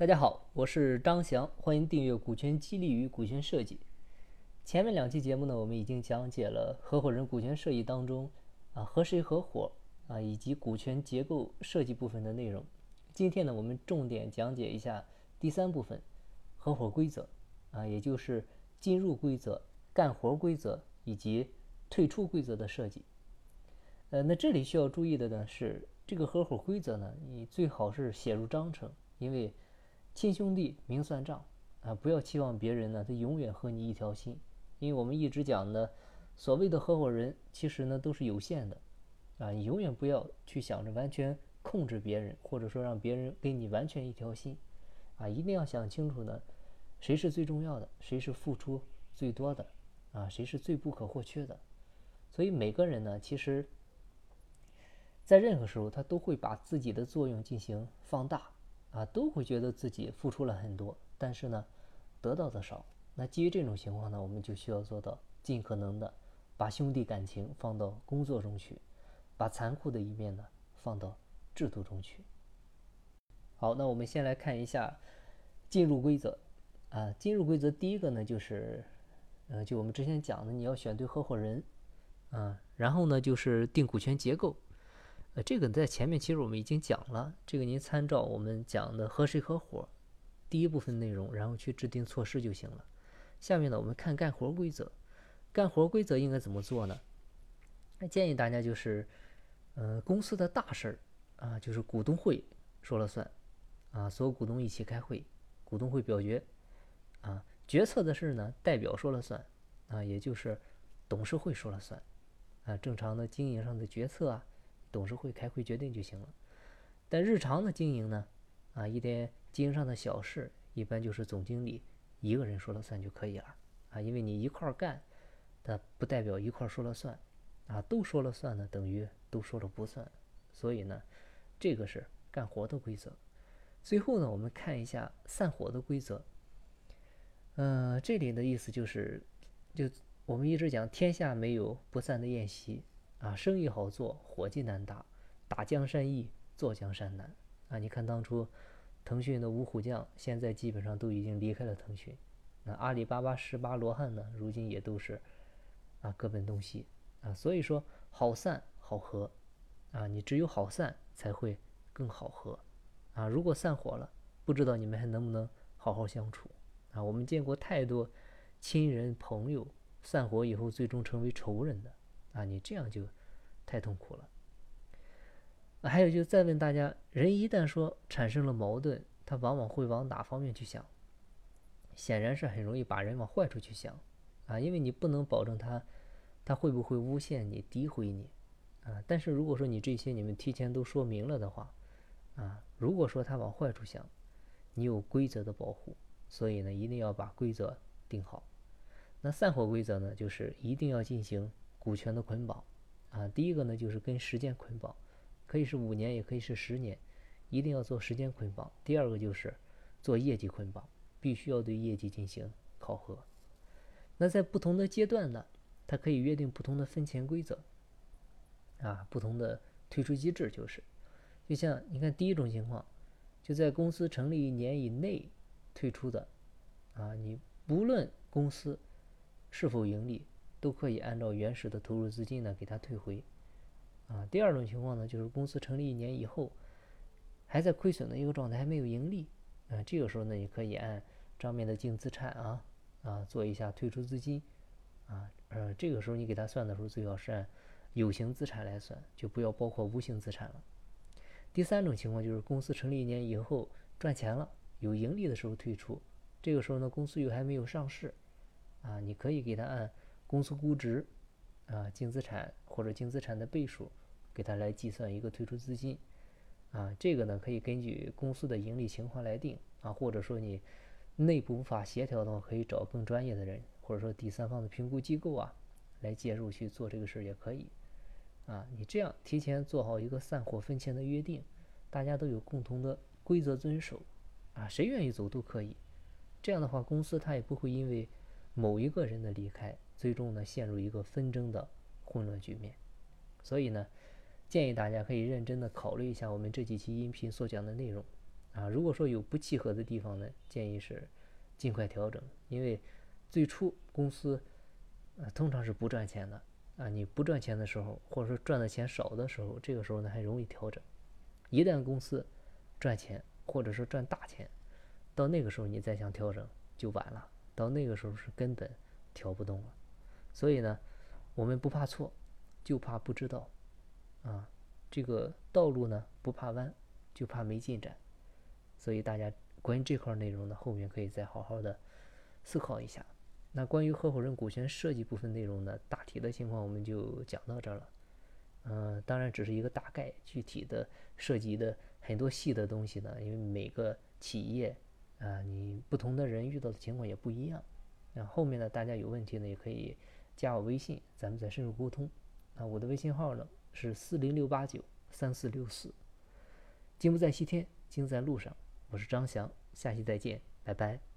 大家好，我是张翔，欢迎订阅《股权激励与股权设计》。前面两期节目呢，我们已经讲解了合伙人股权设计当中啊和谁合伙啊以及股权结构设计部分的内容。今天呢，我们重点讲解一下第三部分合伙规则啊，也就是进入规则、干活规则以及退出规则的设计。呃，那这里需要注意的呢是，这个合伙规则呢，你最好是写入章程，因为亲兄弟明算账啊，不要期望别人呢，他永远和你一条心，因为我们一直讲的，所谓的合伙人其实呢都是有限的，啊，你永远不要去想着完全控制别人，或者说让别人跟你完全一条心，啊，一定要想清楚呢，谁是最重要的，谁是付出最多的，啊，谁是最不可或缺的，所以每个人呢，其实，在任何时候他都会把自己的作用进行放大。啊，都会觉得自己付出了很多，但是呢，得到的少。那基于这种情况呢，我们就需要做到尽可能的把兄弟感情放到工作中去，把残酷的一面呢放到制度中去。好，那我们先来看一下进入规则。啊，进入规则第一个呢就是，呃，就我们之前讲的，你要选对合伙人，啊，然后呢就是定股权结构。呃，这个在前面其实我们已经讲了，这个您参照我们讲的和谁合伙第一部分内容，然后去制定措施就行了。下面呢，我们看干活规则。干活规则应该怎么做呢？建议大家就是，呃，公司的大事儿啊，就是股东会说了算啊，所有股东一起开会，股东会表决啊，决策的事儿呢，代表说了算啊，也就是董事会说了算啊，正常的经营上的决策啊。董事会开会决定就行了，但日常的经营呢，啊，一点经营上的小事，一般就是总经理一个人说了算就可以了，啊，因为你一块儿干，它不代表一块儿说了算，啊，都说了算呢，等于都说了不算，所以呢，这个是干活的规则。最后呢，我们看一下散伙的规则，呃，这里的意思就是，就我们一直讲天下没有不散的宴席。啊，生意好做，伙计难打，打江山易，坐江山难。啊，你看当初腾讯的五虎将，现在基本上都已经离开了腾讯。那阿里巴巴十八罗汉呢，如今也都是啊各奔东西。啊，所以说好散好合，啊，你只有好散才会更好合。啊，如果散伙了，不知道你们还能不能好好相处。啊，我们见过太多亲人朋友散伙以后，最终成为仇人的。啊，你这样就太痛苦了。还有，就再问大家，人一旦说产生了矛盾，他往往会往哪方面去想？显然是很容易把人往坏处去想啊，因为你不能保证他他会不会诬陷你、诋毁你啊。但是如果说你这些你们提前都说明了的话啊，如果说他往坏处想，你有规则的保护，所以呢，一定要把规则定好。那散伙规则呢，就是一定要进行。股权的捆绑，啊，第一个呢就是跟时间捆绑，可以是五年，也可以是十年，一定要做时间捆绑。第二个就是做业绩捆绑，必须要对业绩进行考核。那在不同的阶段呢，它可以约定不同的分钱规则，啊，不同的退出机制就是，就像你看第一种情况，就在公司成立一年以内退出的，啊，你不论公司是否盈利。都可以按照原始的投入资金呢给他退回，啊，第二种情况呢就是公司成立一年以后还在亏损的一个状态，还没有盈利，啊，这个时候呢也可以按账面的净资产啊啊做一下退出资金，啊呃这个时候你给他算的时候最好是按有形资产来算，就不要包括无形资产了。第三种情况就是公司成立一年以后赚钱了，有盈利的时候退出，这个时候呢公司又还没有上市，啊，你可以给他按。公司估值，啊，净资产或者净资产的倍数，给它来计算一个退出资金，啊，这个呢可以根据公司的盈利情况来定，啊，或者说你内部无法协调的话，可以找更专业的人，或者说第三方的评估机构啊，来介入去做这个事儿也可以，啊，你这样提前做好一个散伙分钱的约定，大家都有共同的规则遵守，啊，谁愿意走都可以，这样的话公司它也不会因为某一个人的离开。最终呢，陷入一个纷争的混乱局面。所以呢，建议大家可以认真的考虑一下我们这几期音频所讲的内容，啊。如果说有不契合的地方呢，建议是尽快调整，因为最初公司呃通常是不赚钱的啊。你不赚钱的时候，或者说赚的钱少的时候，这个时候呢还容易调整。一旦公司赚钱，或者说赚大钱，到那个时候你再想调整就晚了，到那个时候是根本调不动了。所以呢，我们不怕错，就怕不知道啊。这个道路呢不怕弯，就怕没进展。所以大家关于这块内容呢，后面可以再好好的思考一下。那关于合伙人股权设计部分内容呢，大体的情况我们就讲到这儿了。嗯，当然只是一个大概，具体的涉及的很多细的东西呢，因为每个企业啊，你不同的人遇到的情况也不一样。那后面呢，大家有问题呢，也可以加我微信，咱们再深入沟通。那，我的微信号呢是四零六八九三四六四。金不在西天，金在路上。我是张翔，下期再见，拜拜。